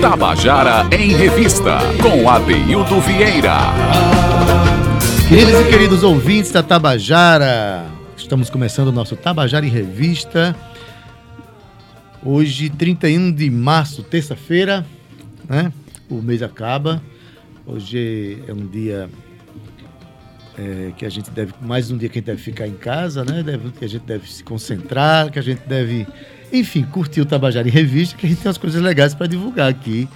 Tabajara em Revista, com Adeildo Vieira. Queridos e queridos ouvintes da Tabajara, estamos começando o nosso Tabajara em Revista. Hoje, 31 de março, terça-feira, né? O mês acaba. Hoje é um dia é, que a gente deve, mais um dia que a gente deve ficar em casa, né? Deve, que a gente deve se concentrar, que a gente deve, enfim, curtir o Tabajara em Revista, que a gente tem umas coisas legais para divulgar aqui.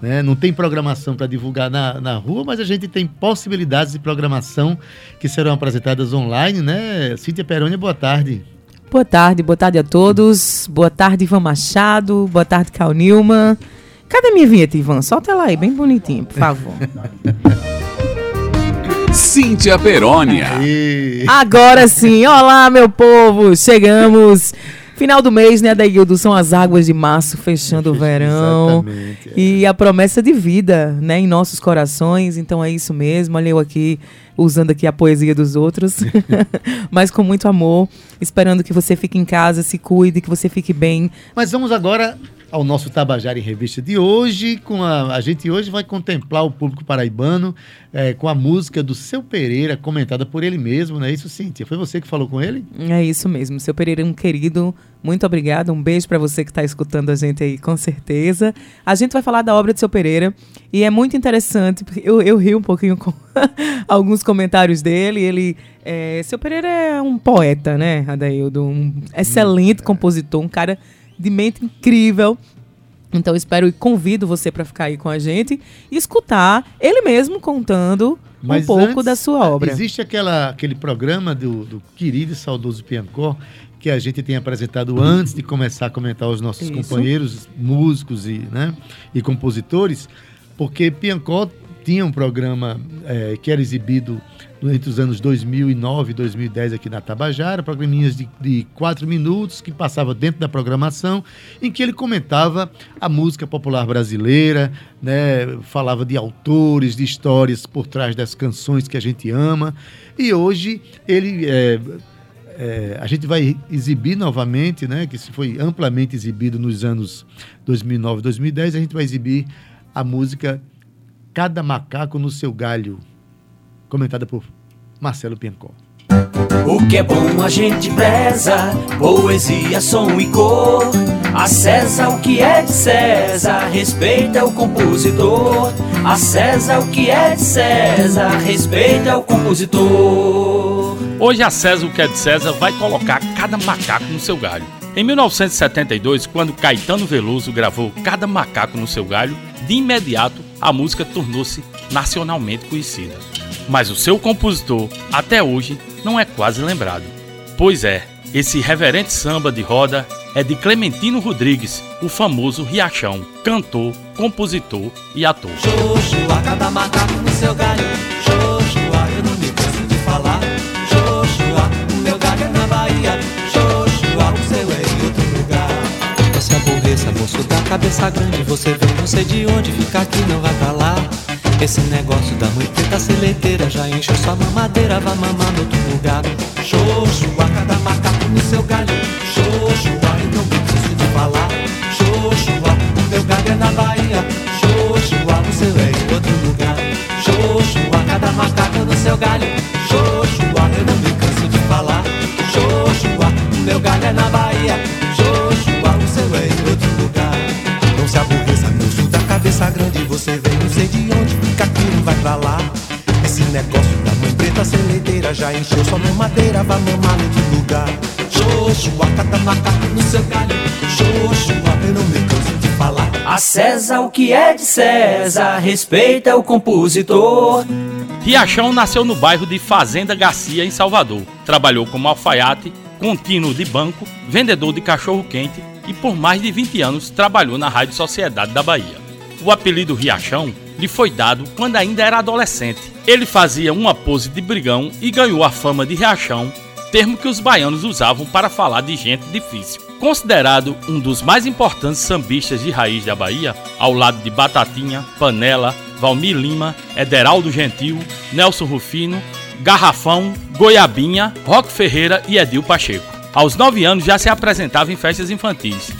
Né? Não tem programação para divulgar na, na rua, mas a gente tem possibilidades de programação que serão apresentadas online, né? Cíntia Peroni, boa tarde. Boa tarde, boa tarde a todos. Boa tarde, Ivan Machado. Boa tarde, Cal Nilma. Cadê minha vinheta, Ivan? Solta ela aí, bem bonitinho, por favor. Cíntia Perônia. Agora sim, olá meu povo, chegamos. Final do mês, né, Daíldo? São as águas de março fechando o verão. Exatamente, é. E a promessa de vida, né, em nossos corações. Então é isso mesmo. Olha eu aqui usando aqui a poesia dos outros, mas com muito amor, esperando que você fique em casa, se cuide, que você fique bem. Mas vamos agora ao nosso Tabajara em Revista de hoje. Com a, a gente hoje vai contemplar o público paraibano é, com a música do Seu Pereira, comentada por ele mesmo, não é isso, Cíntia? Foi você que falou com ele? É isso mesmo. Seu Pereira é um querido. Muito obrigada. Um beijo para você que está escutando a gente aí, com certeza. A gente vai falar da obra de Seu Pereira e é muito interessante, porque eu, eu ri um pouquinho com alguns comentários dele. Ele. É, Seu Pereira é um poeta, né, Adaildo? Um excelente compositor, um cara de mente incrível. Então espero e convido você para ficar aí com a gente e escutar ele mesmo contando um pouco antes, da sua obra. Existe aquela, aquele programa do, do querido e saudoso Piancó que a gente tem apresentado antes de começar a comentar os nossos Isso. companheiros músicos e, né, e compositores, porque Piancó tinha um programa eh, que era exibido entre os anos 2009 e 2010 aqui na Tabajara, programinhas de, de quatro minutos que passava dentro da programação, em que ele comentava a música popular brasileira, né, falava de autores, de histórias por trás das canções que a gente ama. E hoje ele eh, é, a gente vai exibir novamente, né, que foi amplamente exibido nos anos 2009 e 2010, a gente vai exibir a música Cada Macaco no Seu Galho, comentada por Marcelo Piancó. O que é bom a gente preza, poesia, som e cor. A César o que é de César, respeita o compositor. A César o que é de César, respeita o compositor. Hoje a César o que é de César vai colocar cada macaco no seu galho. Em 1972, quando Caetano Veloso gravou Cada Macaco no Seu Galho, de imediato a música tornou-se nacionalmente conhecida. Mas o seu compositor, até hoje, não é quase lembrado. Pois é, esse reverente samba de roda é de Clementino Rodrigues, o famoso Riachão, cantor, compositor e ator. Cada macaco no seu galho. Eu não me canso de falar. O meu é na Bahia. O seu é em outro lugar. Cabeça grande Você vem, não sei de onde, fica aqui, não vai pra lá Esse negócio da mãe preta sementeira Já encheu sua mamadeira, vai mamar no outro lugar Joshua, cada macaco no seu galho. Eu não me canso de falar. Joshua, o meu galho é na Bahia. Joshua, o seu é em outro lugar. Joshua, cada macaco no seu galho. Joshua, eu não me canso de falar. Joshua, o meu galho é na Bahia. Joshua, o seu é em outro lugar. Não se aborreça, moço da cabeça grande negócio da mãe preta sementeira Já encheu sua mamadeira, vai mamar no outro lugar Joshua, cada macaco no seu galho. Joshua, eu não me canso de falar. A César o que é de César, respeita o compositor. Riachão nasceu no bairro de Fazenda Garcia, em Salvador. Trabalhou como alfaiate, contínuo de banco, vendedor de cachorro-quente e por mais de 20 anos trabalhou na Rádio Sociedade da Bahia. O apelido Riachão lhe foi dado quando ainda era adolescente. Ele fazia uma pose de brigão e ganhou a fama de Riachão, termo que os baianos usavam para falar de gente difícil. Considerado um dos mais importantes sambistas de raiz da Bahia, ao lado de Batatinha, Panela, Valmir Lima, Ederaldo Gentil, Nelson Rufino, Garrafão, Goiabinha, Roque Ferreira e Edil Pacheco. Aos nove anos já se apresentava em festas infantis.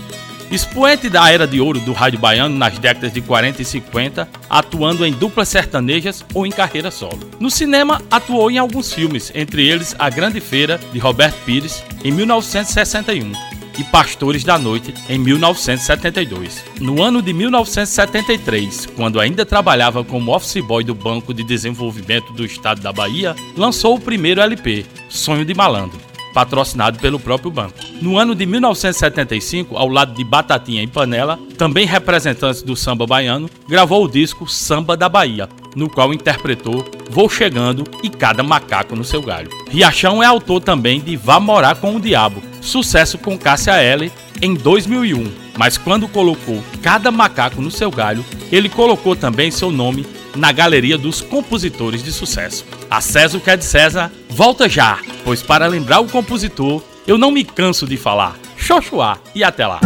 Expoente da era de ouro do rádio baiano nas décadas de 40 e 50, atuando em duplas sertanejas ou em carreira solo. No cinema, atuou em alguns filmes, entre eles A Grande Feira, de Roberto Pires, em 1961, e Pastores da Noite, em 1972. No ano de 1973, quando ainda trabalhava como office boy do Banco de Desenvolvimento do Estado da Bahia, lançou o primeiro LP, Sonho de Malandro patrocinado pelo próprio banco. No ano de 1975, ao lado de Batatinha e Panela, também representantes do samba baiano, gravou o disco Samba da Bahia, no qual interpretou Vou Chegando e Cada Macaco no Seu Galho. Riachão é autor também de Vá Morar com o Diabo, sucesso com Cássia L em 2001, mas quando colocou Cada Macaco no Seu Galho, ele colocou também seu nome na galeria dos compositores de sucesso. A César o que é de César, volta já, pois para lembrar o compositor, eu não me canso de falar. Xoxuá e até lá.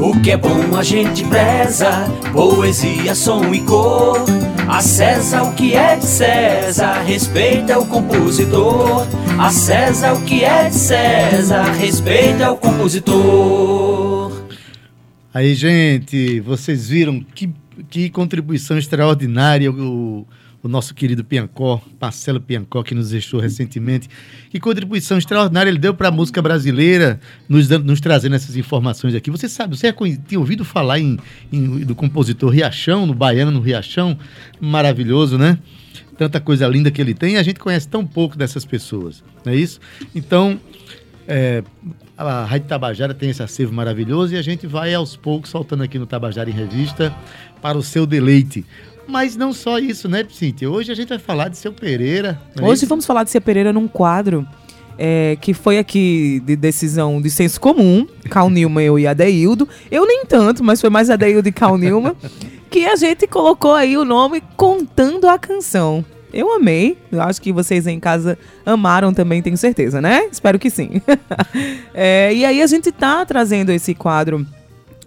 O que é bom a gente preza, poesia, som e cor. A César o que é de César, respeita o compositor. A César o que é de César, respeita o compositor. Aí, gente, vocês viram que que contribuição extraordinária o, o nosso querido Piancó, Marcelo Piancó, que nos deixou recentemente. Que contribuição extraordinária ele deu para a música brasileira, nos, nos trazendo essas informações aqui. Você sabe, você tinha ouvido falar em, em, do compositor Riachão, no Baiano, no Riachão? Maravilhoso, né? Tanta coisa linda que ele tem a gente conhece tão pouco dessas pessoas, não é isso? Então, é, a Rádio Tabajara tem esse acervo maravilhoso e a gente vai aos poucos soltando aqui no Tabajara em Revista para o seu deleite. Mas não só isso, né, Cíntia? Hoje a gente vai falar de seu Pereira. É Hoje vamos falar de seu Pereira num quadro é, que foi aqui de decisão de senso comum, Cal Nilma, eu e Adeildo. Eu nem tanto, mas foi mais Adeildo e Cal Nilma, que a gente colocou aí o nome Contando a Canção. Eu amei, eu acho que vocês em casa amaram também, tenho certeza, né? Espero que sim. é, e aí a gente tá trazendo esse quadro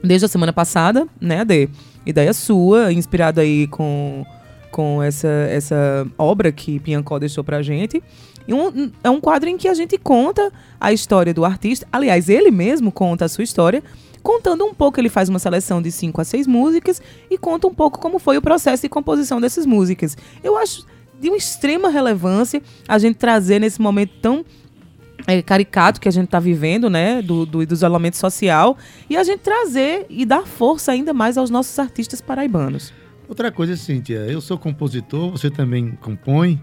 desde a semana passada, né, Ade? ideia sua, inspirado aí com, com essa, essa obra que Piancó deixou pra gente. Um, é um quadro em que a gente conta a história do artista. Aliás, ele mesmo conta a sua história, contando um pouco. Ele faz uma seleção de cinco a seis músicas e conta um pouco como foi o processo de composição dessas músicas. Eu acho de uma extrema relevância a gente trazer nesse momento tão é, caricato que a gente está vivendo, né, do, do, do, isolamento social, e a gente trazer e dar força ainda mais aos nossos artistas paraibanos. Outra coisa, Cíntia, eu sou compositor, você também compõe.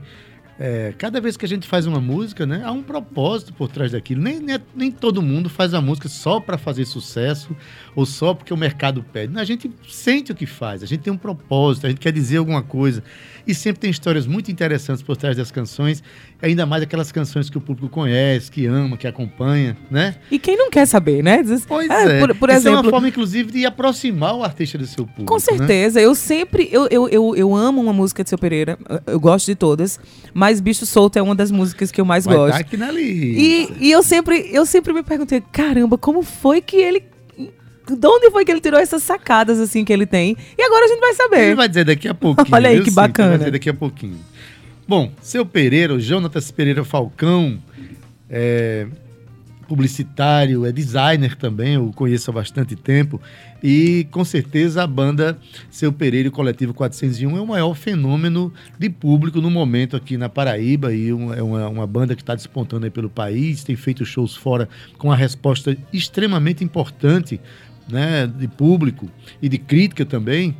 É, cada vez que a gente faz uma música, né, há um propósito por trás daquilo. Nem, nem, nem todo mundo faz a música só para fazer sucesso ou só porque o mercado pede. A gente sente o que faz, a gente tem um propósito, a gente quer dizer alguma coisa. E sempre tem histórias muito interessantes por trás das canções, ainda mais aquelas canções que o público conhece, que ama, que acompanha, né? E quem não quer saber, né? Diz, pois é. é. Por, por Isso exemplo, é uma forma, inclusive, de aproximar o artista do seu público. Com né? certeza. Né? Eu sempre. Eu, eu, eu, eu, amo uma música de seu Pereira, eu gosto de todas, mas Bicho Solto é uma das músicas que eu mais Vai gosto. Tá aqui na lista. E, e eu, sempre, eu sempre me perguntei, caramba, como foi que ele de onde foi que ele tirou essas sacadas assim que ele tem? E agora a gente vai saber. Ele vai dizer daqui a pouquinho. Olha aí que bacana. Vai dizer daqui a pouquinho. Bom, seu Pereira, o Jonatas Pereira Falcão, é publicitário, é designer também, eu conheço há bastante tempo. E com certeza a banda Seu Pereira e Coletivo 401 é o maior fenômeno de público no momento aqui na Paraíba. E é uma, uma banda que está despontando aí pelo país, tem feito shows fora com uma resposta extremamente importante né, de público e de crítica também.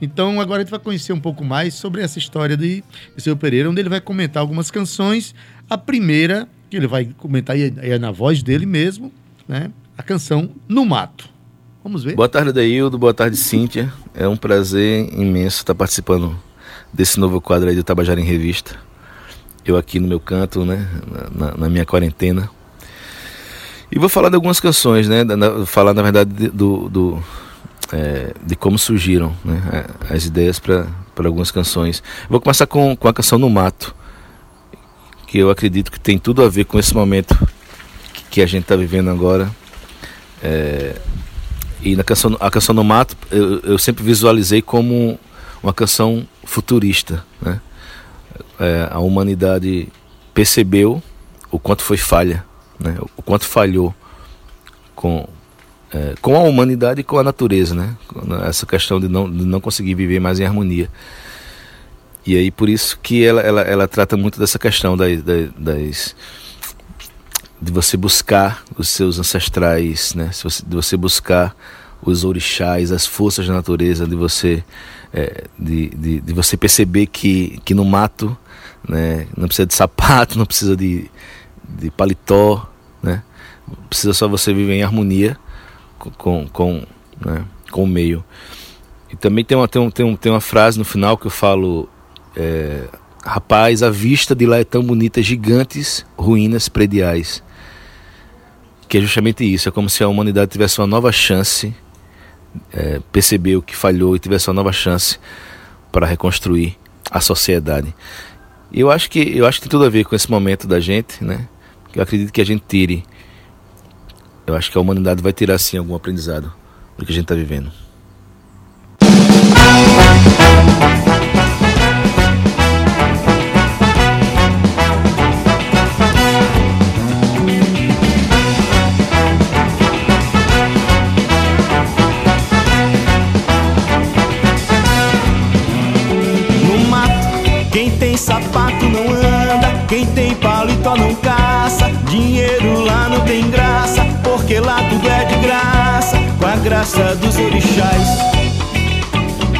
Então agora a gente vai conhecer um pouco mais sobre essa história de, Seu Pereira, onde ele vai comentar algumas canções. A primeira, que ele vai comentar é na voz dele mesmo, né? A canção No Mato. Vamos ver. Boa tarde, Daildo. Boa tarde, Cíntia. É um prazer imenso estar participando desse novo quadro aí do Tabajara em Revista. Eu aqui no meu canto, né? na, na minha quarentena. E vou falar de algumas canções, né? falar, na verdade, do, do é, de como surgiram né? as ideias para algumas canções. Vou começar com, com a canção No Mato, que eu acredito que tem tudo a ver com esse momento que a gente está vivendo agora. É, e na canção, a canção No Mato eu, eu sempre visualizei como uma canção futurista. Né? É, a humanidade percebeu o quanto foi falha né? o quanto falhou com, é, com a humanidade e com a natureza, né? Essa questão de não, de não conseguir viver mais em harmonia. E aí por isso que ela, ela, ela trata muito dessa questão das, das, de você buscar os seus ancestrais, né? De você buscar os orixás, as forças da natureza, de você é, de, de, de, você perceber que, que no mato né, não precisa de sapato, não precisa de, de paletó, né? Precisa só você viver em harmonia com, com, né, com o meio. E também tem uma, tem, um, tem, um, tem uma frase no final que eu falo: é, Rapaz, a vista de lá é tão bonita, gigantes ruínas prediais. Que é justamente isso, é como se a humanidade tivesse uma nova chance, é, percebeu que falhou e tivesse uma nova chance para reconstruir a sociedade. Eu acho que eu acho que tem tudo a ver com esse momento da gente, né? Eu acredito que a gente tire eu acho que a humanidade vai tirar sim algum aprendizado do que a gente está vivendo. Com a graça dos orixás.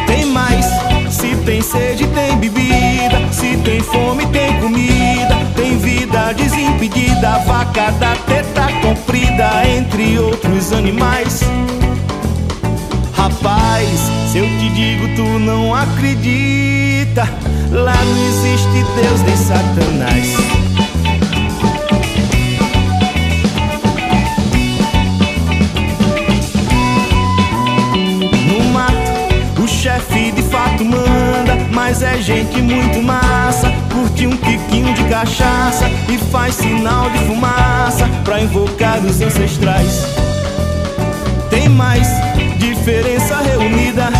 Tem mais, se tem sede, tem bebida, se tem fome, tem comida, tem vida desimpedida, vaca da teta comprida, entre outros animais. Rapaz, se eu te digo, tu não acredita. Lá não existe Deus nem Satanás. Fato manda, mas é gente muito massa. Curte um tiquinho de cachaça e faz sinal de fumaça pra invocar os ancestrais. Tem mais diferença reunida,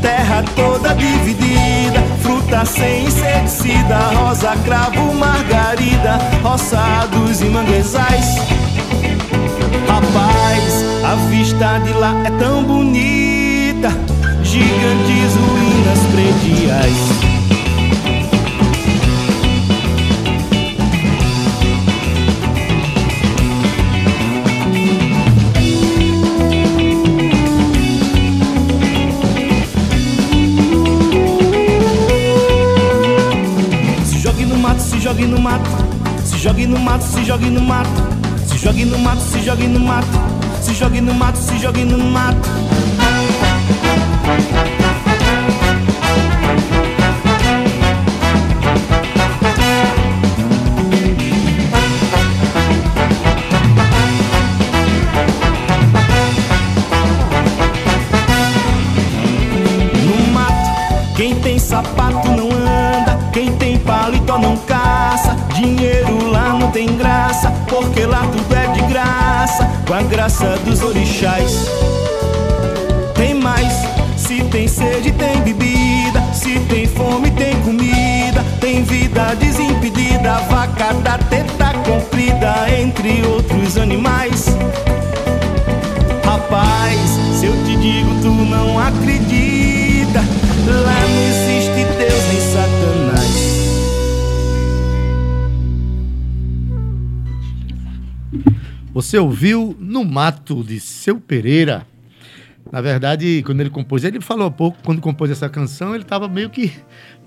terra toda dividida, fruta sem inseticida, rosa, cravo, margarida, roçados e manguezais. Rapaz, a vista de lá é tão bonita gigantes ruínas prediais. Jogue no mato, se jogue no mato, se jogue no mato, se jogue no mato, se jogue no mato, se jogue no mato, se jogue no mato, com a graça dos orixás. Tem mais, se tem sede, tem bebida, se tem fome, tem comida, tem vida desimpedida, vaca da teta comprida, entre outros animais. Rapaz, se eu te digo, tu não acredita. Lá não existe Deus nem Satanás. Você ouviu No Mato de Seu Pereira. Na verdade, quando ele compôs, ele falou há pouco, quando compôs essa canção, ele estava meio que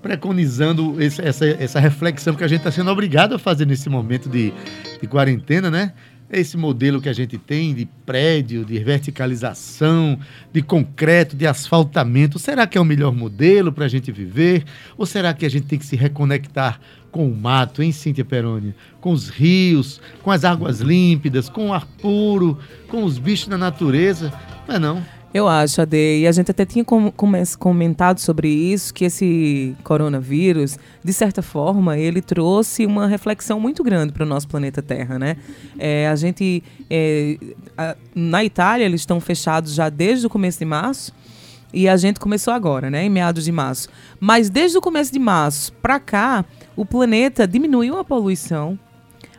preconizando esse, essa, essa reflexão que a gente está sendo obrigado a fazer nesse momento de, de quarentena, né? Esse modelo que a gente tem de prédio, de verticalização, de concreto, de asfaltamento, será que é o melhor modelo para a gente viver? Ou será que a gente tem que se reconectar com o mato, hein, Cíntia Peroni? Com os rios, com as águas límpidas, com o ar puro, com os bichos da natureza? Não é não? Eu acho, Ade, e a gente até tinha com, com, comentado sobre isso, que esse coronavírus, de certa forma, ele trouxe uma reflexão muito grande para o nosso planeta Terra, né? É, a gente, é, a, na Itália, eles estão fechados já desde o começo de março, e a gente começou agora, né, em meados de março. Mas desde o começo de março para cá, o planeta diminuiu a poluição,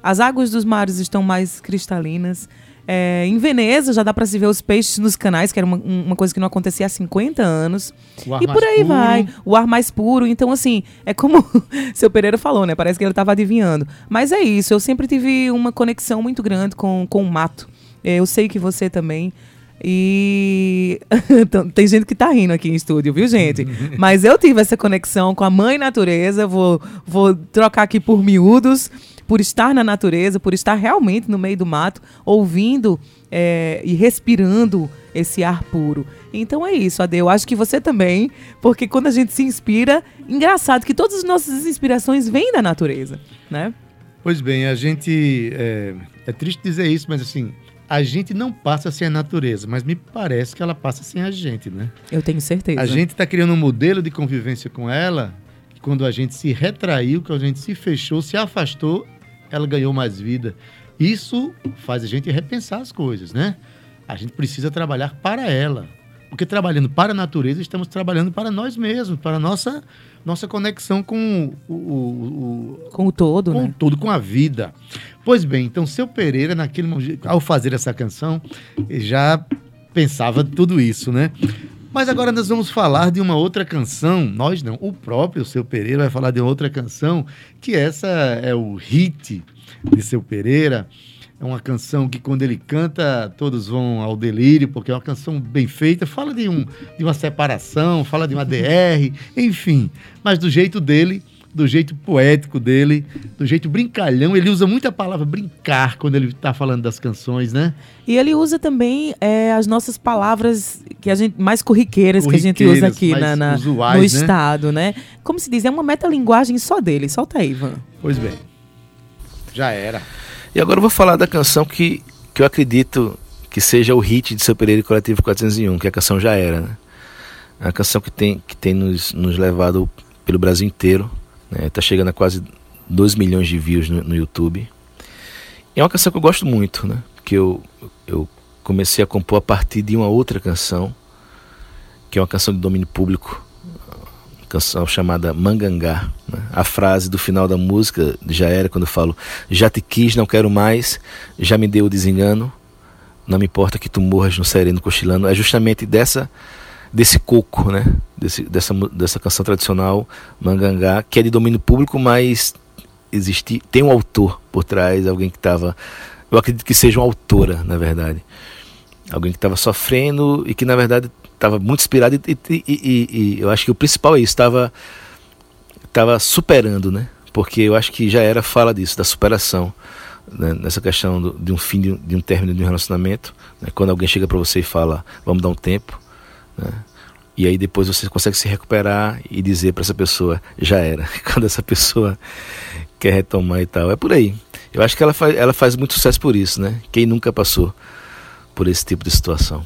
as águas dos mares estão mais cristalinas, É, em Veneza já dá para se ver os peixes nos canais, que era uma, uma coisa que não acontecia há 50 anos. O E por aí puro. vai. O ar mais puro. Então, assim, é como seu Pereira falou, né? Parece que ele estava adivinhando. Mas é isso, eu sempre tive uma conexão muito grande com, com o mato. É, Eu sei que você também. E Então, tem gente que tá rindo aqui em estúdio, viu, gente? Mas eu tive essa conexão com a mãe natureza, vou, vou trocar aqui por miúdos, por estar na natureza, por estar realmente no meio do mato, ouvindo é, e respirando esse ar puro. Então é isso, Ade. Eu acho que você também, porque quando a gente se inspira, engraçado que todas as nossas inspirações vêm da natureza, né? Pois bem, a gente. É, é triste dizer isso, mas assim, a gente não passa sem a natureza, mas me parece que ela passa sem a gente, né? Eu tenho certeza. A gente está criando um modelo de convivência com ela, que quando a gente se retraiu, quando a gente se fechou, se afastou, ela ganhou mais vida. Isso faz a gente repensar as coisas, né? A gente precisa trabalhar para ela. Porque trabalhando para a natureza, estamos trabalhando para nós mesmos, para a nossa, nossa conexão com o, o- o- Com o todo, com né? tudo, com a vida. Pois bem, então seu Pereira, naquele momento, ao fazer essa canção, já pensava tudo isso, né? Mas agora nós vamos falar de uma outra canção, nós não, o próprio seu Pereira vai falar de outra canção, que essa é o hit de seu Pereira. É uma canção que quando ele canta, todos vão ao delírio, porque é uma canção bem feita, fala de, um, de uma separação, fala de uma DR, enfim, mas do jeito dele, do jeito poético dele, do jeito brincalhão. Ele usa muita palavra brincar quando ele está falando das canções, né? E ele usa também é, as nossas palavras que a gente mais corriqueiras, que a gente usa Corriqueiras, aqui na, na- usuais, no né? estado, né? Como se diz, é uma metalinguagem só dele. Solta aí, Ivan. Pois bem, já era. E agora eu vou falar da canção que, que eu acredito que seja o hit de seu Pereira Coletivo 401, que a canção já era, né? É uma canção que tem, que tem nos, nos levado pelo Brasil inteiro, né? Tá chegando a quase 2 milhões de views no, no YouTube. E é uma canção que eu gosto muito, né? Que eu, eu comecei a compor a partir de uma outra canção, que é uma canção de domínio público, canção chamada Mangangá. né? A frase do final da música já era quando eu falo: Já te quis, não quero mais, já me deu o desengano, não me importa que tu morras no sereno cochilando. É justamente dessa desse coco, né? Desse, dessa, dessa canção tradicional Mangangá, que é de domínio público, mas existe, tem um autor por trás, alguém que estava. Eu acredito que seja uma autora, na verdade. Alguém que estava sofrendo e que, na verdade, estava muito inspirado. E, e- e- e- eu acho que o principal é isso, estava estava superando, né? Porque eu acho que já era fala disso, da superação, né? nessa questão do- de um fim, de um, de um término de um relacionamento. né? Quando alguém chega para você e fala, vamos dar um tempo, né? E aí depois você consegue se recuperar e dizer para essa pessoa, já era. Quando essa pessoa quer retomar e tal. É por aí. Eu acho que ela faz, ela faz muito sucesso por isso, né? Quem nunca passou por esse tipo de situação.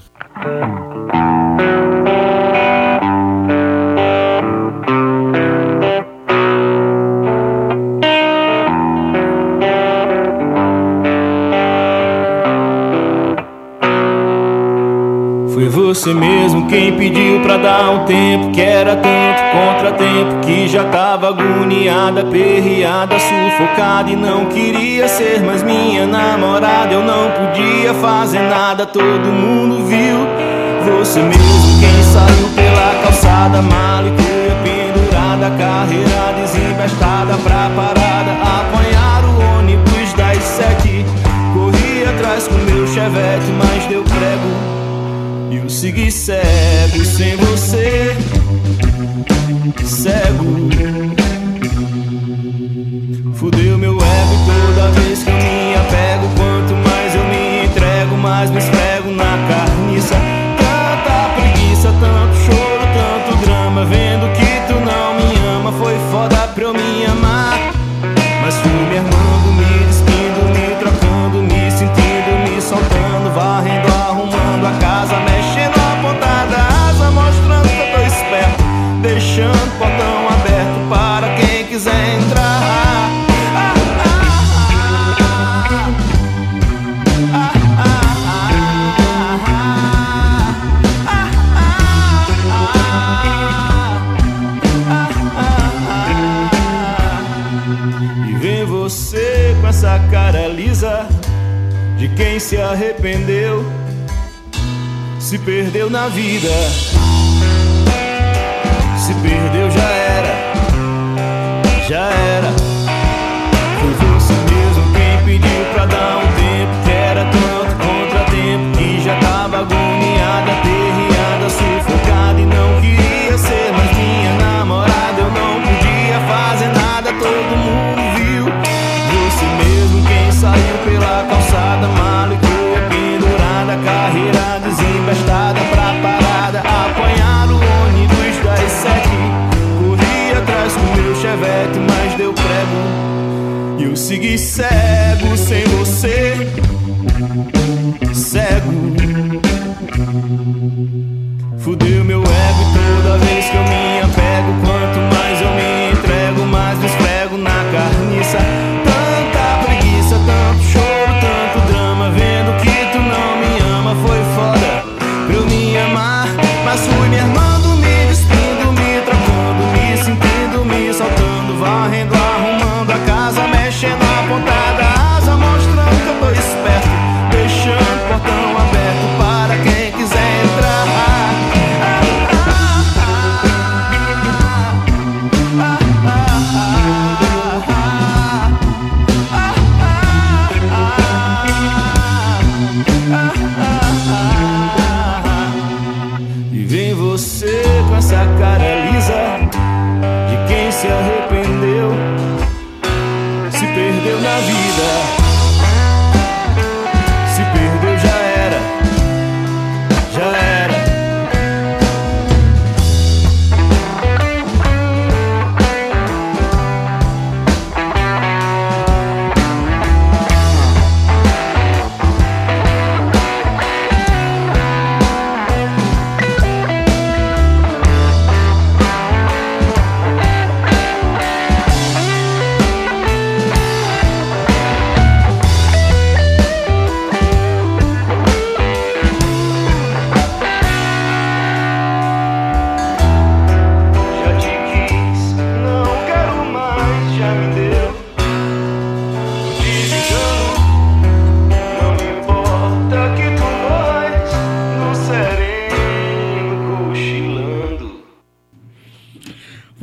Você mesmo quem pediu pra dar um tempo Que era tanto contratempo Que já tava agoniada, perreada, sufocada E não queria ser mais minha namorada. Eu não podia fazer nada, todo mundo viu. Você mesmo quem saiu pela calçada Mala e cuia pendurada Carreira desembestada pra parada Apanhar o ônibus das sete. Corri atrás com meu chevette Mas deu prego eu segui cego sem você, cego. Fudeu meu ego toda vez que eu me apego. Quanto mais eu me entrego, mais me se arrependeu, se perdeu na vida. Se perdeu já era, já era.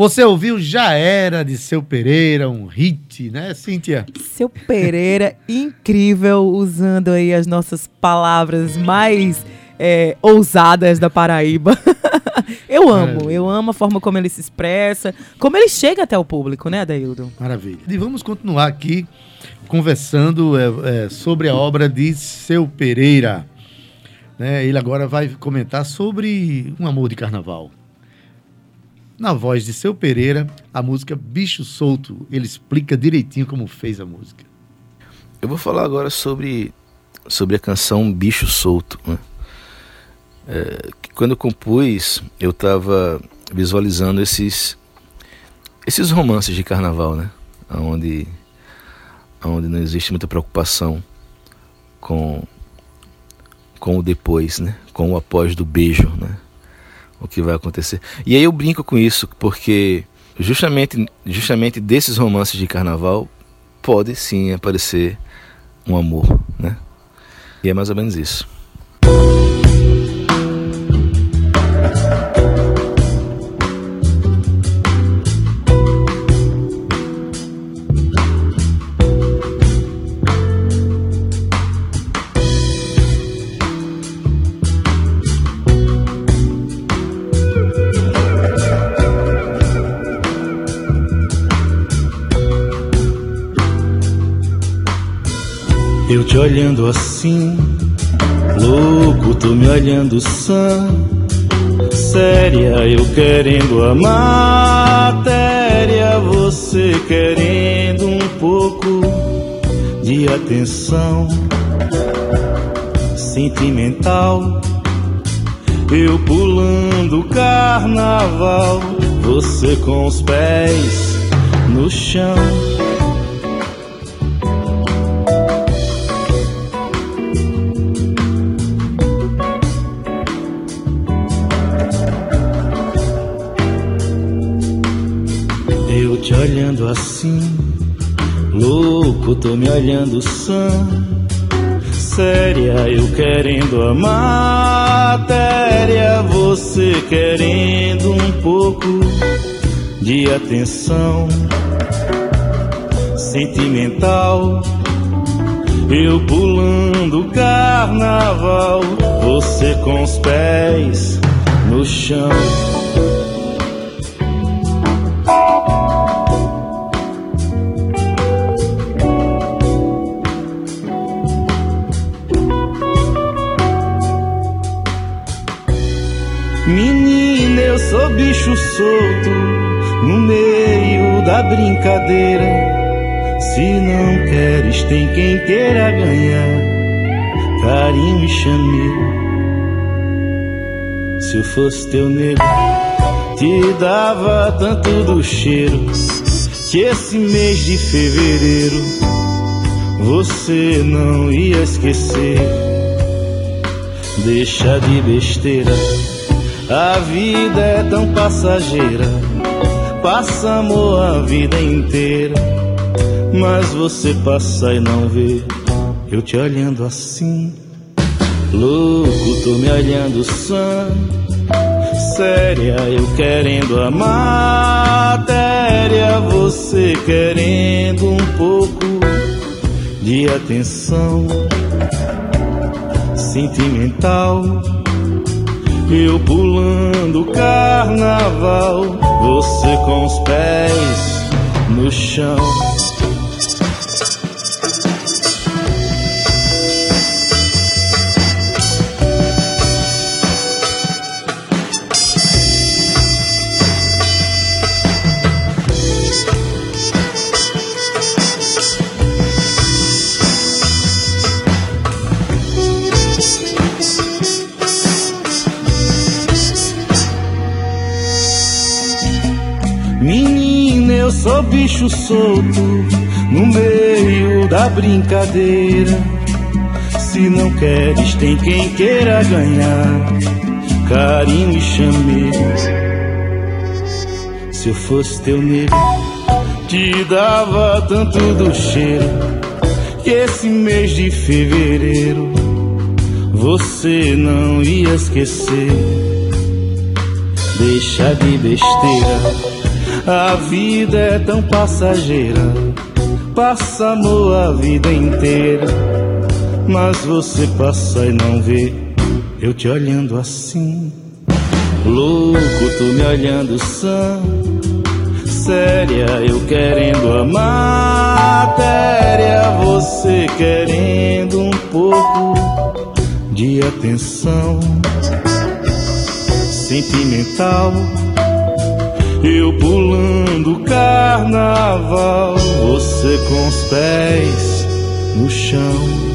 Você ouviu Já Era de Seu Pereira, um hit, né, Cíntia? Seu Pereira, incrível, usando aí as nossas palavras mais é, ousadas da Paraíba. eu amo, eu amo a forma como ele se expressa, como ele chega até o público, né, Adaildo? Maravilha. E vamos continuar aqui conversando é, é, sobre a obra de Seu Pereira. Né, ele agora vai comentar sobre um amor de carnaval. Na voz de Seu Pereira, a música Bicho Solto. Ele explica direitinho como fez a música. Eu vou falar agora sobre, sobre a canção Bicho Solto. Né? É, quando eu compus, eu estava visualizando esses, esses romances de carnaval, né? Onde, onde não existe muita preocupação com, com o depois, né? Com o após do beijo, né? O que vai acontecer. E aí eu brinco com isso, porque justamente, justamente desses romances de carnaval pode sim aparecer um amor, né? E é mais ou menos isso. Te olhando assim, louco, tô me olhando sã. Séria, eu querendo a matéria, você querendo um pouco de atenção sentimental. Eu pulando carnaval, você com os pés no chão. Assim, louco, tô me olhando sã. Séria, eu querendo a matéria, você querendo um pouco de atenção sentimental. Eu pulando carnaval, você com os pés no chão. Bicho solto no meio da brincadeira. Se não queres, tem quem queira ganhar carinho e chameiro. Se eu fosse teu nego, te dava tanto do cheiro que esse mês de fevereiro você não ia esquecer. Deixa de besteira, a vida é tão passageira. Passa amor a vida inteira, mas você passa e não vê. Eu te olhando assim, louco, tô me olhando sã. Séria, eu querendo a matéria, você querendo um pouco de atenção sentimental. Eu pulando carnaval, você com os pés no chão. Sou bicho solto no meio da brincadeira. Se não queres, tem quem queira ganhar carinho e chameiro. Se eu fosse teu nego, te dava tanto do cheiro que esse mês de fevereiro você não ia esquecer. Deixa de besteira. A vida é tão passageira, passa amor a vida inteira. Mas você passa e não vê, eu te olhando assim. Louco, tu me olhando sã. Séria, eu querendo a matéria, você querendo um pouco de atenção sentimental. Eu pulando carnaval, você com os pés no chão.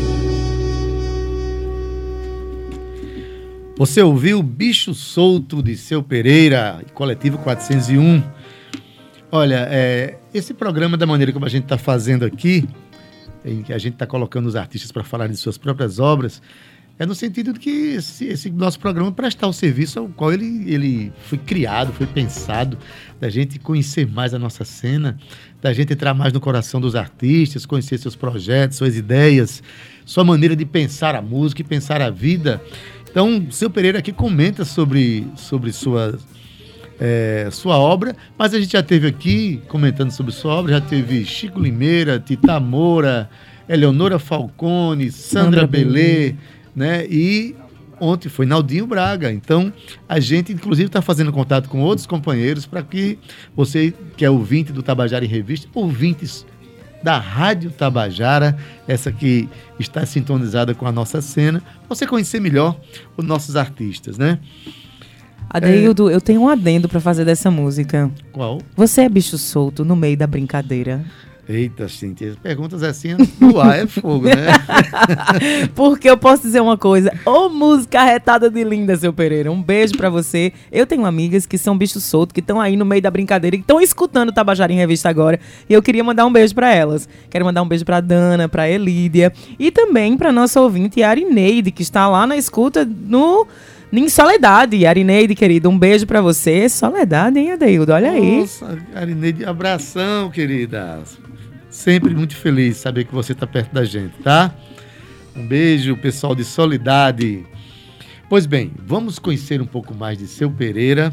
Você ouviu Bicho Solto de Seu Pereira, Coletivo 401. Olha, é, esse programa, da maneira como a gente está fazendo aqui, em que a gente está colocando os artistas para falar de suas próprias obras, é no sentido de que esse, esse nosso programa prestar o serviço ao qual ele, ele foi criado, foi pensado, da gente conhecer mais a nossa cena, da gente entrar mais no coração dos artistas, conhecer seus projetos, suas ideias, sua maneira de pensar a música e pensar a vida. Então, o seu Pereira aqui comenta sobre, sobre sua, é, sua obra, mas a gente já teve aqui comentando sobre sua obra, já teve Chico Limeira, Tita Moura, Eleonora Falcone, Sandra, Sandra Belê, né? E ontem foi Naldinho Braga. Então, a gente, inclusive, está fazendo contato com outros companheiros para que você, que é ouvinte do Tabajara em Revista, ouvintes da Rádio Tabajara, essa que está sintonizada com a nossa cena, você conhecer melhor os nossos artistas, né? Adeildo, eu tenho um adendo pra fazer dessa música. Qual? Você é bicho solto no meio da brincadeira. Eita, Cintia, perguntas assim no ar é fogo, né? Porque eu posso dizer uma coisa, ô música arretada de linda, seu Pereira. Um beijo pra você. Eu tenho amigas que são bichos soltos, que estão aí no meio da brincadeira, que estão escutando o Tabajara em Revista agora. E eu queria mandar um beijo pra elas. Quero mandar um beijo pra Dana, pra Elídia e também pra nossa ouvinte Arineide, que está lá na escuta no em Soledade. Arineide, querida, um beijo pra você. Soledade, hein, Adeildo? Olha aí. Nossa, Arineide, abração, querida. Sempre muito feliz saber que você está perto da gente, tá? Um beijo, pessoal de Solidade. Pois bem, vamos conhecer um pouco mais de seu Pereira.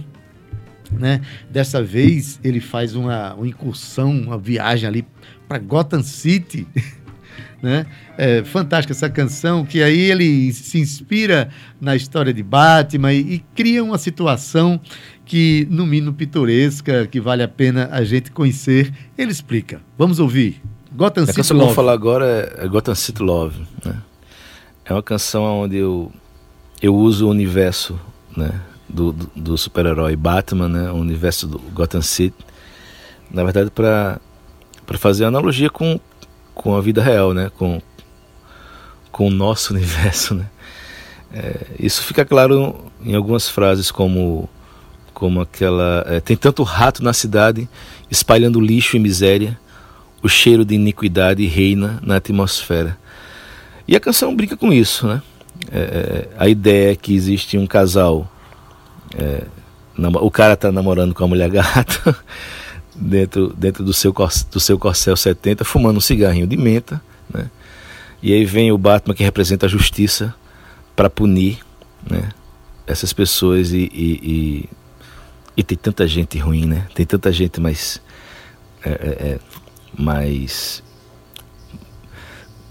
Né? Dessa vez ele faz uma, uma incursão, uma viagem ali para Gotham City. Né? É fantástica essa canção, que aí ele se inspira na história de Batman e, e cria uma situação que, no mínimo, pitoresca, que vale a pena a gente conhecer. Ele explica. Vamos ouvir. Gotham A City canção que eu vou Love. falar agora é Gotham City Love. Né? É uma canção onde eu, eu uso o universo né, do, do, do super-herói Batman, né, o universo do Gotham City, na verdade para fazer analogia com, com a vida real, né, com, com o nosso universo. Né. É, isso fica claro em algumas frases como, como aquela... é, tem tanto rato na cidade espalhando lixo e miséria, o cheiro de iniquidade reina na atmosfera. E a canção brinca com isso, né? É, a ideia é que existe um casal, é, o cara está namorando com a mulher gata dentro, dentro do, seu, do seu Corcel 70, fumando um cigarrinho de menta, né? E aí vem o Batman que representa a justiça para punir, né? Essas pessoas e, e, e, e tem tanta gente ruim, né? Tem tanta gente mais é, é, é, mais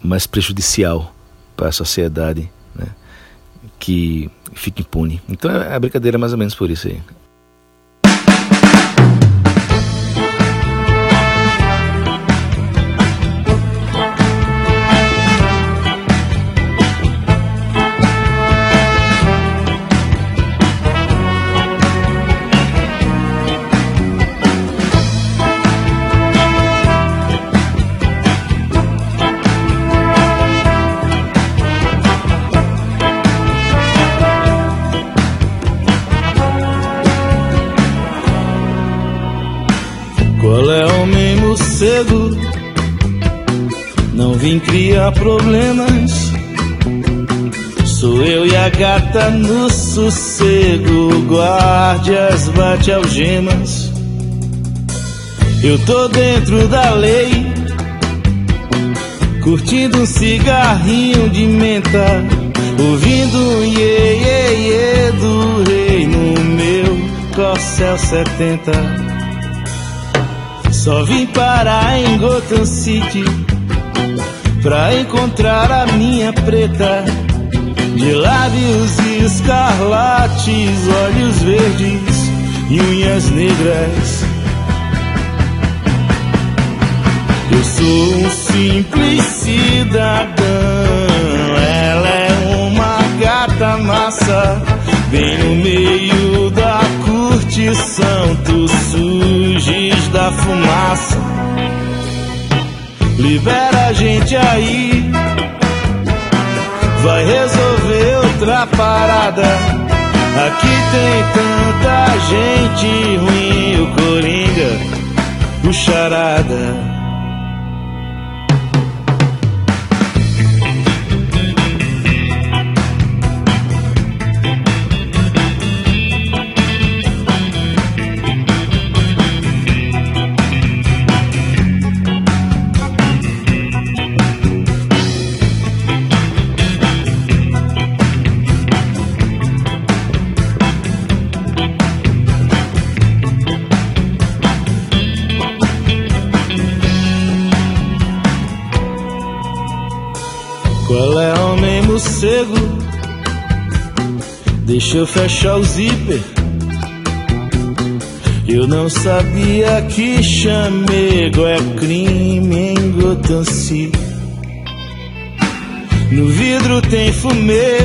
mais prejudicial para a sociedade, né? que fica impune. Então é a brincadeira é mais ou menos por isso aí. Não vim criar problemas. Sou eu e a gata no sossego. Guardias, bate algemas. Eu tô dentro da lei. Curtindo um cigarrinho de menta. Ouvindo um iê, iê, iê do rei no meu Corcel 70. Só vim parar em Gotham City pra encontrar a minha preta de lábios escarlates, olhos verdes e unhas negras. Eu sou um simples cidadão, ela é uma gata massa, bem no meio tu surges da fumaça. Libera a gente aí, vai resolver outra parada. Aqui tem tanta gente ruim, o Coringa, o Charada. Deixa eu fechar o zíper. Eu não sabia que chamego é crime em Gotham. No vidro tem fumê.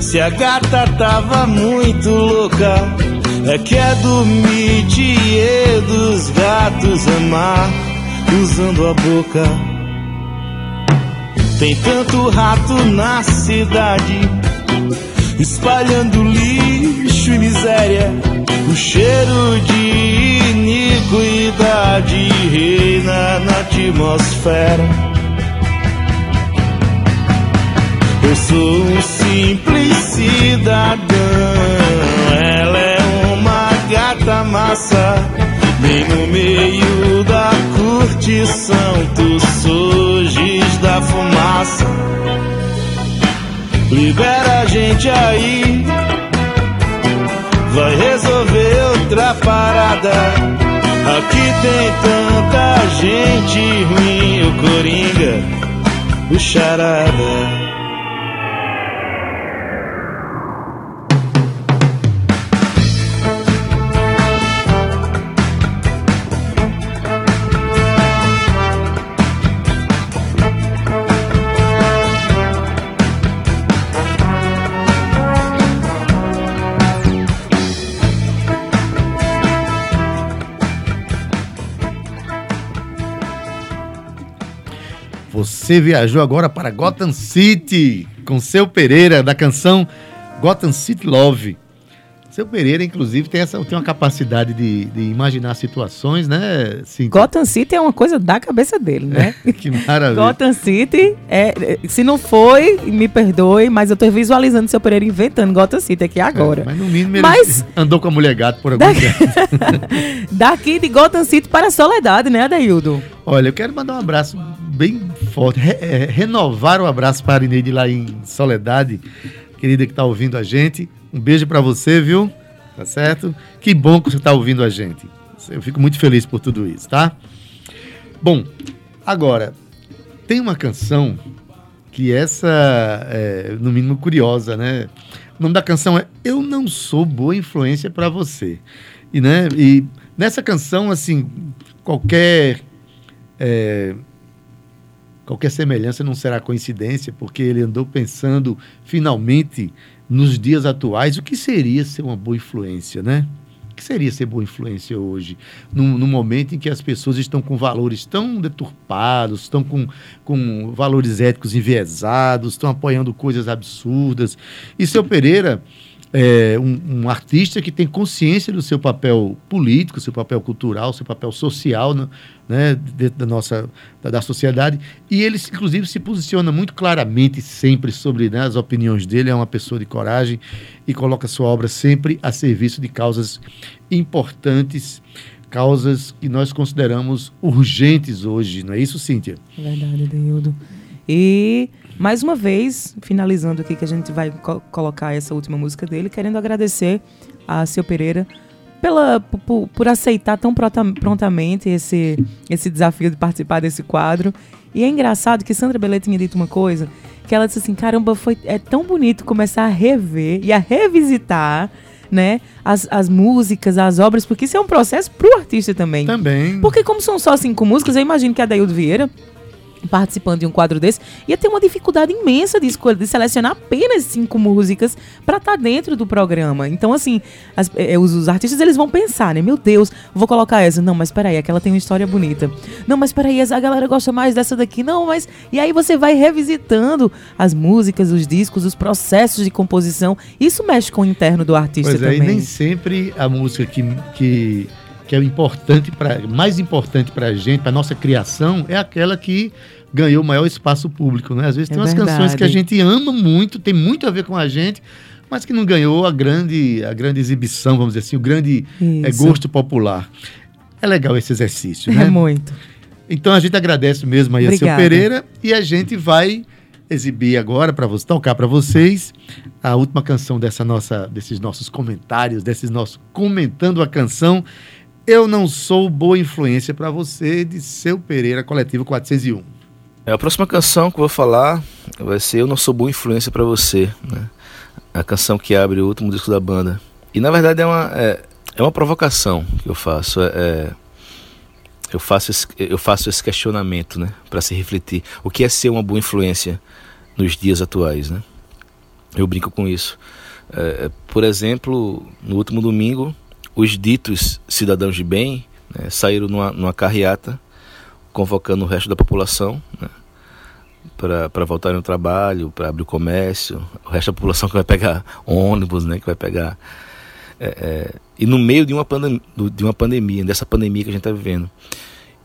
Se a gata tava muito louca, é que é do métier dos gatos amar usando a boca. Tem tanto rato na cidade, espalhando lixo e miséria. O cheiro de iniquidade reina na atmosfera. Eu sou um simples cidadão, ela é uma gata massa, bem no meio da curtição, tu surges da fumaça. Libera a gente aí, vai resolver outra parada. Aqui tem tanta gente ruim, o Coringa, o Charada. Você viajou agora para Gotham City com seu Pereira da canção Gotham City Love. Seu Pereira, inclusive, tem, essa, tem uma capacidade de, de imaginar situações, né? Cíntia? Gotham City é uma coisa da cabeça dele, né? que maravilha. Gotham City, é, é, se não foi, me perdoe, mas eu tô visualizando seu Pereira inventando Gotham City aqui agora. É, mas no mínimo ele Mas- andou com a mulher gato por algum Daqui-. Daqui de Gotham City para a Soledade, né, Adaildo? Olha, eu quero mandar um abraço bem forte, re- é, renovar o abraço para a Ineide lá em Soledade, querida que está ouvindo a gente. Um beijo para você, viu? Tá certo? Que bom que você está ouvindo a gente. Eu fico muito feliz por tudo isso, tá? Bom, agora, tem uma canção que essa é, no mínimo, curiosa, né? O nome da canção é Eu Não Sou Boa Influência para Você. E, né, e nessa canção, assim, qualquer é, qualquer semelhança não será coincidência, porque ele andou pensando finalmente nos dias atuais o que seria ser uma boa influência, né? O que seria ser boa influência hoje? Num, num momento em que as pessoas estão com valores tão deturpados, estão com, com valores éticos enviesados, estão apoiando coisas absurdas. E seu Pereira é um, um artista que tem consciência do seu papel político, seu papel cultural, seu papel social, né, né, dentro da nossa da, da sociedade. E ele, inclusive, se posiciona muito claramente sempre sobre né, as opiniões dele. É uma pessoa de coragem e coloca sua obra sempre a serviço de causas importantes, causas que nós consideramos urgentes hoje. Não é isso, Cíntia? É verdade, Adaildo. E, mais uma vez, finalizando aqui, que a gente vai co- colocar essa última música dele, querendo agradecer a Seu Pereira pela, por, por aceitar tão prontamente esse, esse desafio de participar desse quadro. E é engraçado que Sandra Belê tinha dito uma coisa, que ela disse assim, caramba, foi, é tão bonito começar a rever e a revisitar né, as, as músicas, as obras, porque isso é um processo pro artista também. Também. Porque como são só cinco músicas, eu imagino que a Daildo Vieira, participando de um quadro desse, ia ter uma dificuldade imensa de escolha, de selecionar apenas cinco músicas para estar dentro do programa. Então, assim, as- eh, os, os artistas eles vão pensar, né? Meu Deus, vou colocar essa. Não, mas peraí, aquela tem uma história bonita. Não, mas peraí, a galera gosta mais dessa daqui. Não, mas. E aí você vai revisitando as músicas, os discos, os processos de composição. Isso mexe com o interno do artista Pois é, e também. nem sempre a música que, que, que é importante para mais importante para a gente, para nossa criação, é aquela que ganhou maior espaço público, né? Às vezes É tem umas verdade. canções que a gente ama muito, tem muito a ver com a gente, mas que não ganhou a grande, a grande exibição, vamos dizer assim, o grande é, gosto popular. É legal esse exercício, É né? muito. Então a gente agradece mesmo aí a seu. Pereira e a gente vai exibir agora para você tocar para vocês a última canção dessa nossa desses nossos comentários, desses nossos comentando a canção Eu não sou boa influência para você de seu Pereira Coletivo 401. É, A próxima canção que eu vou falar vai ser Eu Não Sou Boa Influência Pra Você, né? A canção que abre o último disco da banda. E na verdade é uma, é, é uma provocação que eu faço. É, é- eu, faço esse, eu faço esse questionamento, né? Pra se refletir. O que é ser uma boa influência nos dias atuais, né? Eu brinco com isso. É, é, por exemplo, no último domingo, os ditos cidadãos de bem né, saíram numa, numa carreata convocando o resto da população né, para voltar ao trabalho, para abrir o comércio, o resto da população que vai pegar ônibus, né, que vai pegar. é, é, e no meio de uma, pandem de uma pandemia, dessa pandemia que a gente está vivendo.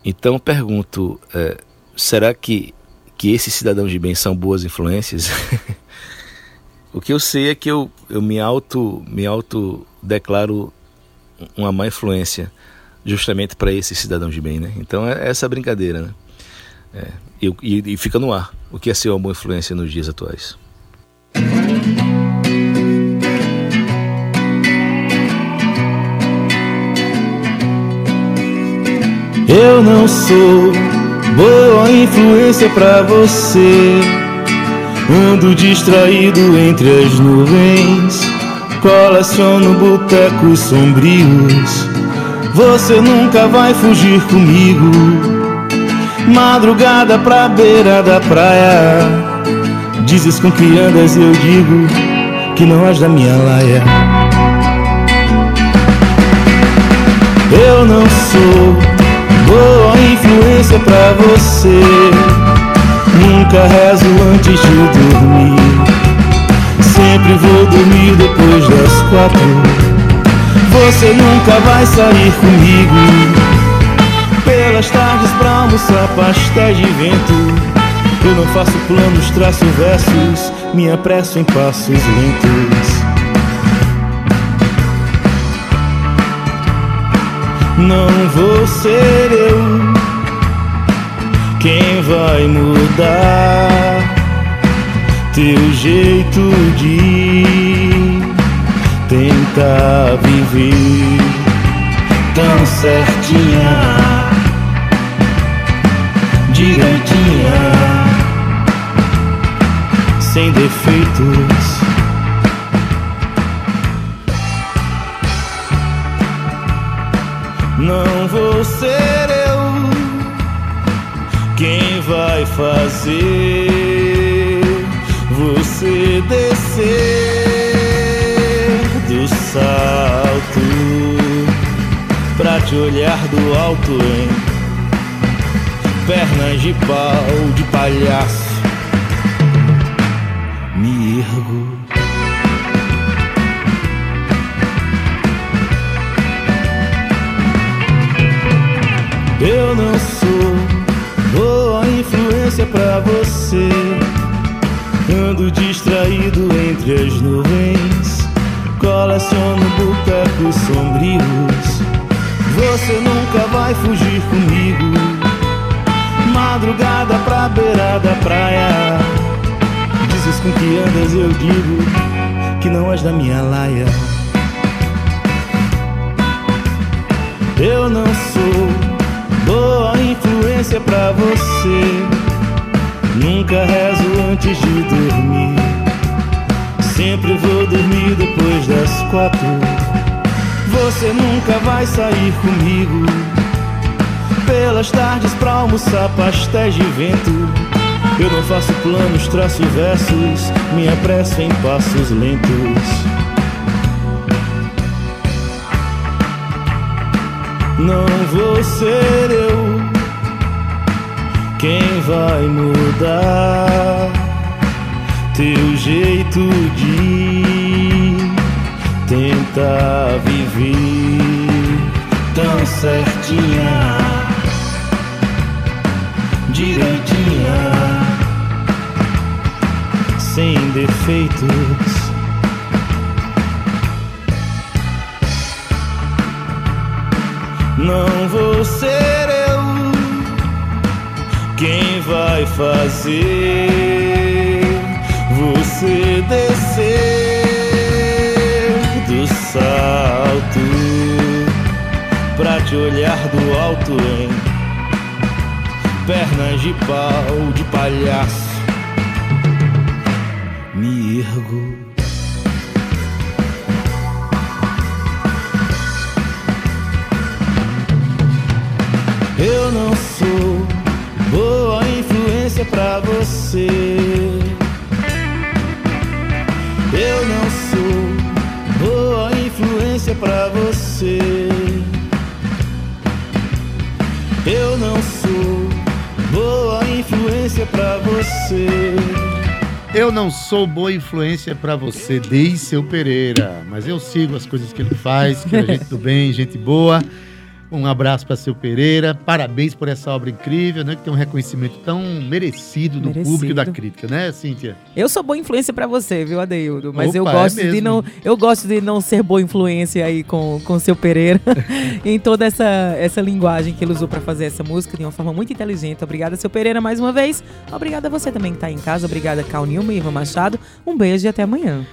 Então eu pergunto: é, será que, que esses cidadãos de bem são boas influências? o que eu sei é que eu, eu me auto me auto declaro uma má influência justamente para esses cidadãos de bem, né? Então é essa brincadeira, né? É, e, e- e fica no ar. o que é ser uma boa influência nos dias atuais. Eu não sou boa influência pra você. Ando distraído entre as nuvens. Coleciono botecos sombrios. Você nunca vai fugir comigo. Madrugada pra beira da praia. Dizes com que andas e eu digo que não és da minha laia. Eu não sou boa influência pra você. Nunca rezo antes de dormir. Sempre vou dormir depois das quatro. Você nunca vai sair comigo. Pelas tardes pra almoçar pastéis de vento. Eu não faço planos, traço versos. Me apresso em passos lentos. Não vou ser eu quem vai mudar teu jeito de tentar viver tão certinha, direitinha, sem defeitos. Não vou ser eu quem vai fazer você descer do salto pra te olhar do alto em pernas de pau de palhaço. Me ergo. Eu não sou boa influência pra você. Distraído entre as nuvens. Coleciono botecos sombrios. Você nunca vai fugir comigo. Madrugada pra beira da praia. Dizes com que andas, eu digo que não és da minha laia. Eu não sou boa influência pra você. Nunca rezo antes de dormir. Sempre vou dormir depois das quatro. Você nunca vai sair comigo. Pelas tardes pra almoçar pastéis de vento. Eu não faço planos, traço versos. Me apresso em passos lentos. Não vou ser eu quem vai mudar teu jeito de tentar viver tão certinha, direitinha, sem defeitos. Não vou ser vai fazer você descer do salto pra te olhar do alto em pernas de pau de palhaço. Me ergo. Eu não sou influência pra você. Eu não sou boa influência pra você. Eu não sou boa influência pra você. Eu não sou boa influência pra você, Deis seu Pereira, mas eu sigo as coisas que ele faz, que é gente do bem, gente boa. Um abraço para seu Pereira, parabéns por essa obra incrível, né? Que tem um reconhecimento tão merecido do Merecido. público e da crítica, né, Cíntia? Eu sou boa influência pra você, viu, Adeildo? Mas eu Opa, gosto é de não, eu gosto de não ser boa influência aí com com o seu Pereira em toda essa essa linguagem que ele usou pra fazer essa música de uma forma muito inteligente. Obrigada, seu Pereira, mais uma vez. Obrigada a você também que tá em casa. Obrigada, Cal Nilma e Ivan Machado. Um beijo e até amanhã.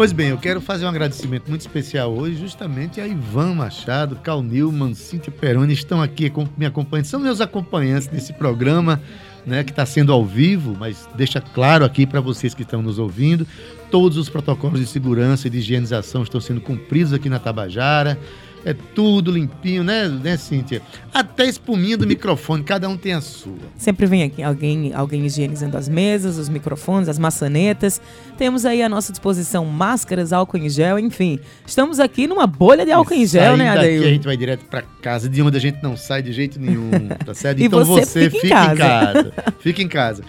Pois bem, eu quero fazer um agradecimento muito especial hoje, justamente a Ivan Machado, Cal Newman, Cíntia Peroni, estão aqui me acompanhando, são meus acompanhantes nesse programa, né, que está sendo ao vivo, mas deixa claro aqui para vocês que estão nos ouvindo, todos os protocolos de segurança e de higienização estão sendo cumpridos aqui na Tabajara, é tudo limpinho, né, né, Cíntia? Até a espuminha do microfone, cada um tem a sua. Sempre vem aqui alguém, alguém higienizando as mesas, os microfones, as maçanetas. Temos aí à nossa disposição máscaras, álcool em gel, enfim. Estamos aqui numa bolha de álcool em gel, né, daqui, a gente vai direto pra casa, de onde a gente não sai de jeito nenhum, tá certo? Então você você, fica em fica, em casa. casa. Fica em casa.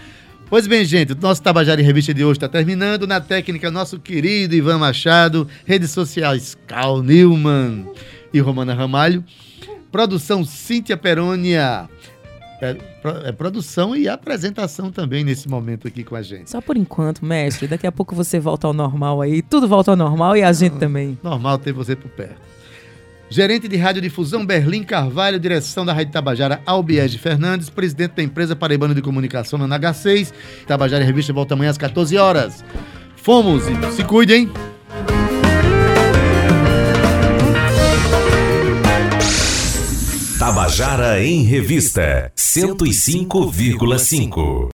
Pois bem, gente, o nosso Tabajara em Revista de hoje está terminando. Na técnica, nosso querido Ivan Machado. Redes sociais, Cal Newman e Romana Ramalho. Produção, Cíntia Perônia. É, é produção e apresentação também nesse momento aqui com a gente. Só por enquanto, mestre. Daqui a pouco você volta ao normal aí. Tudo volta ao normal e a gente também. Normal ter você por perto. Gerente de Radiodifusão Berlim Carvalho, direção da Rádio Tabajara Albiege Fernandes, presidente da empresa Paraibana de Comunicação na NH6. Tabajara Revista volta amanhã às 14 horas. Fomos e se cuidem. Tabajara em Revista 105,5.